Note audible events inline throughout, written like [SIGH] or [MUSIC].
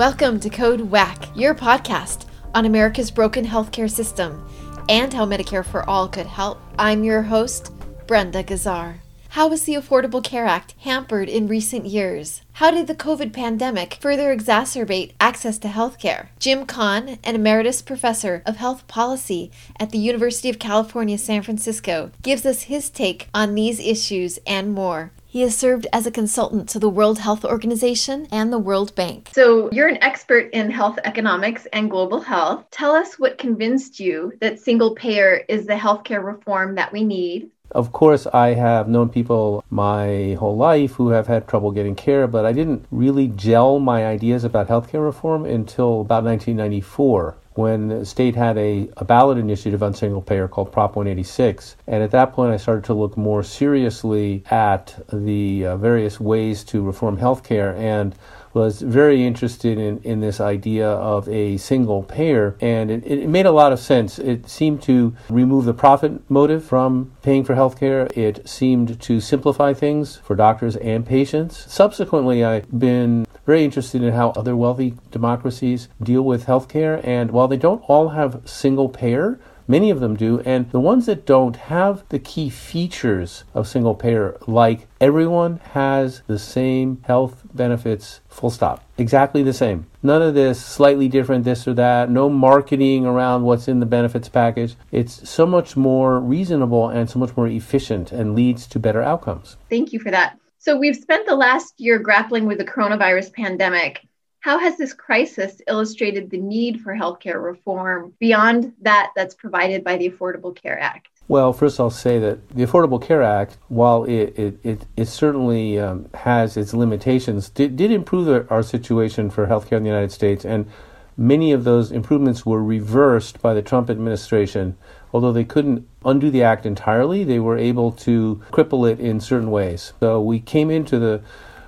Welcome to Code WACK, your podcast on America's broken healthcare system and how Medicare for All could help. I'm your host, Brenda Gazzar. How was the Affordable Care Act hampered in recent years? How did the COVID pandemic further exacerbate access to healthcare? Jim Kahn, an emeritus professor of health policy at the University of California, San Francisco, gives us his take on these issues and more. He has served as a consultant to the World Health Organization and the World Bank. So, you're an expert in health economics and global health. Tell us what convinced you that single payer is the healthcare reform that we need. Of course, I have known people my whole life who have had trouble getting care, but I didn't really gel my ideas about healthcare reform until about 1994 when the state had a, a ballot initiative on single payer called Prop 186. And at that point, I started to look more seriously at the uh, various ways to reform healthcare and was very interested in, in this idea of a single payer, and it, it made a lot of sense. It seemed to remove the profit motive from paying for healthcare. It seemed to simplify things for doctors and patients. Subsequently, I've been very interested in how other wealthy democracies deal with healthcare, and while they don't all have single payer, Many of them do, and the ones that don't have the key features of single payer, like everyone has the same health benefits, full stop. Exactly the same. None of this slightly different, this or that, no marketing around what's in the benefits package. It's so much more reasonable and so much more efficient and leads to better outcomes. Thank you for that. So, we've spent the last year grappling with the coronavirus pandemic. How has this crisis illustrated the need for healthcare reform beyond that that's provided by the Affordable Care Act? Well, first I'll say that the Affordable Care Act, while it, it, it, it certainly um, has its limitations, did, did improve our situation for healthcare in the United States. And many of those improvements were reversed by the Trump administration. Although they couldn't undo the act entirely, they were able to cripple it in certain ways. So we came into the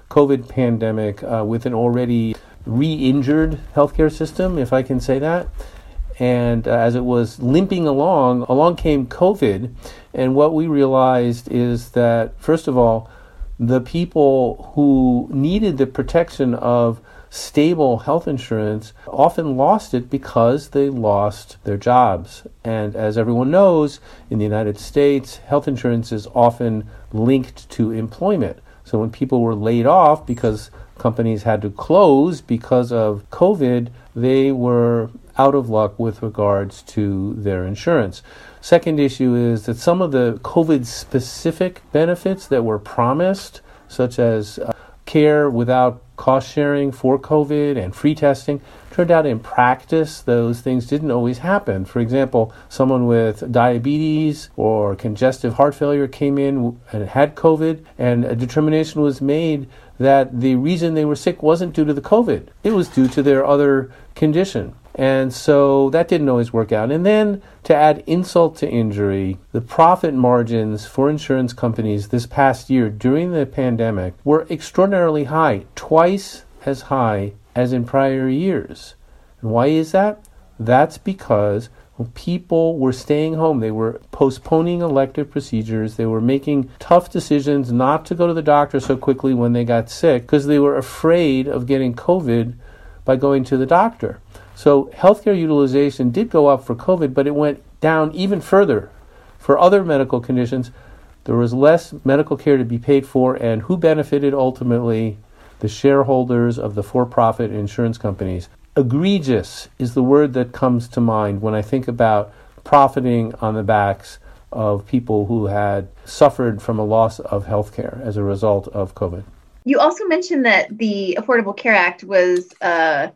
COVID pandemic uh, with an already re injured healthcare system, if I can say that. And uh, as it was limping along, along came COVID. And what we realized is that, first of all, the people who needed the protection of stable health insurance often lost it because they lost their jobs. And as everyone knows, in the United States, health insurance is often linked to employment. So when people were laid off because companies had to close because of COVID, they were out of luck with regards to their insurance. Second issue is that some of the COVID specific benefits that were promised, such as uh, care without cost sharing for COVID and free testing, turned out in practice those things didn't always happen. For example, someone with diabetes or congestive heart failure came in and had COVID, and a determination was made that the reason they were sick wasn't due to the COVID, it was due to their other condition. And so that didn't always work out. And then to add insult to injury, the profit margins for insurance companies this past year during the pandemic were extraordinarily high, twice as high as in prior years. And why is that? That's because people were staying home. They were postponing elective procedures. They were making tough decisions not to go to the doctor so quickly when they got sick because they were afraid of getting COVID by going to the doctor. So healthcare utilization did go up for COVID, but it went down even further for other medical conditions. There was less medical care to be paid for, and who benefited ultimately? The shareholders of the for profit insurance companies egregious is the word that comes to mind when I think about profiting on the backs of people who had suffered from a loss of health care as a result of COVID. You also mentioned that the Affordable Care Act was uh,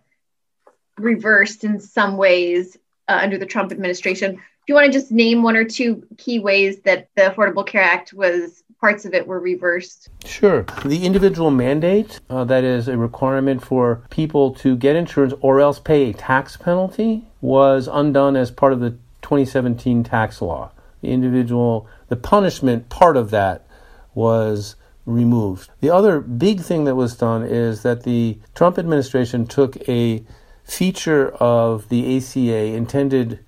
reversed in some ways uh, under the Trump administration. Do you want to just name one or two key ways that the Affordable Care Act was parts of it were reversed? Sure. The individual mandate, uh, that is a requirement for people to get insurance or else pay a tax penalty, was undone as part of the 2017 tax law. The individual, the punishment part of that was removed. The other big thing that was done is that the Trump administration took a feature of the ACA intended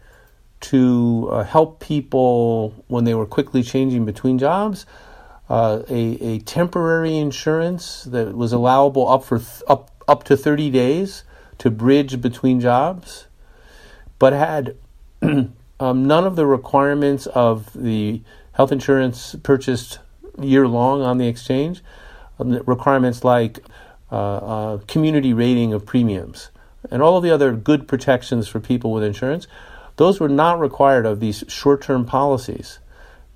to uh, help people when they were quickly changing between jobs uh, a, a temporary insurance that was allowable up for th- up up to 30 days to bridge between jobs, but had [CLEARS THROAT] um, none of the requirements of the health insurance purchased year long on the exchange, um, requirements like uh, uh, community rating of premiums and all of the other good protections for people with insurance, those were not required of these short term policies,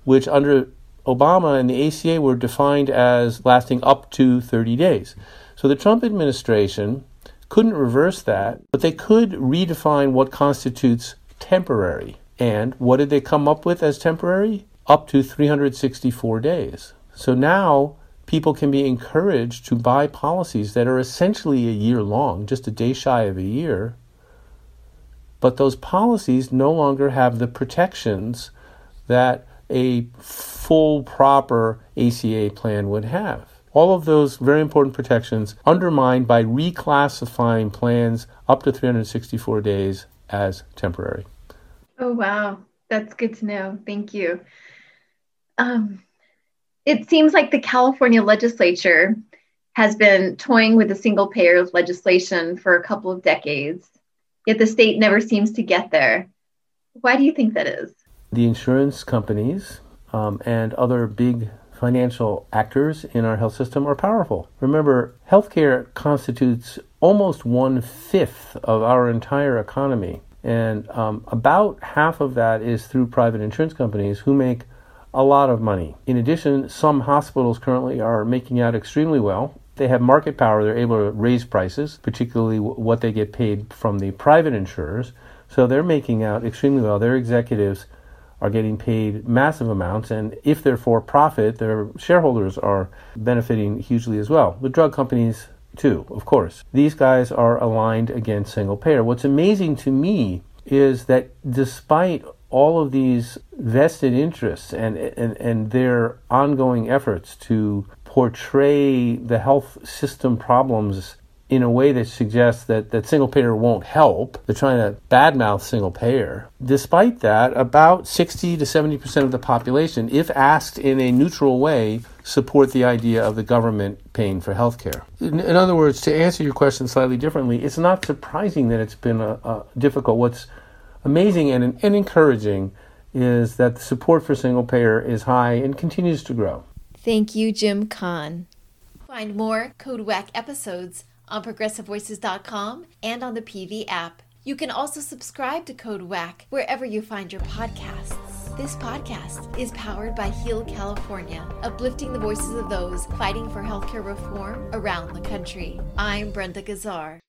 which under Obama and the ACA were defined as lasting up to 30 days. So the Trump administration couldn't reverse that, but they could redefine what constitutes temporary. And what did they come up with as temporary? Up to 364 days. So now people can be encouraged to buy policies that are essentially a year long, just a day shy of a year. But those policies no longer have the protections that a full, proper ACA plan would have. All of those very important protections undermined by reclassifying plans up to 364 days as temporary. Oh, wow. That's good to know. Thank you. Um, it seems like the California legislature has been toying with the single payer of legislation for a couple of decades, yet the state never seems to get there. Why do you think that is? The insurance companies um, and other big financial actors in our health system are powerful. Remember, healthcare constitutes almost one fifth of our entire economy. And um, about half of that is through private insurance companies who make a lot of money. In addition, some hospitals currently are making out extremely well. They have market power, they're able to raise prices, particularly what they get paid from the private insurers. So they're making out extremely well. Their executives are getting paid massive amounts, and if they're for profit, their shareholders are benefiting hugely as well. The drug companies, too, of course. These guys are aligned against single payer. What's amazing to me is that despite all of these vested interests and, and, and their ongoing efforts to portray the health system problems in a way that suggests that, that single payer won't help. They're trying to badmouth single payer. Despite that, about 60 to 70% of the population, if asked in a neutral way, support the idea of the government paying for health care. In, in, other words, to answer your question slightly differently, it's not surprising that it's been a, a difficult. What's amazing and, and encouraging is that the support for single payer is high and continues to grow. Thank you, Jim Kahn. Find more Code episodes on progressivevoices.com and on the PV app. You can also subscribe to Code WACK wherever you find your podcasts. This podcast is powered by Heal California, uplifting the voices of those fighting for healthcare reform around the country. I'm Brenda Gazzar.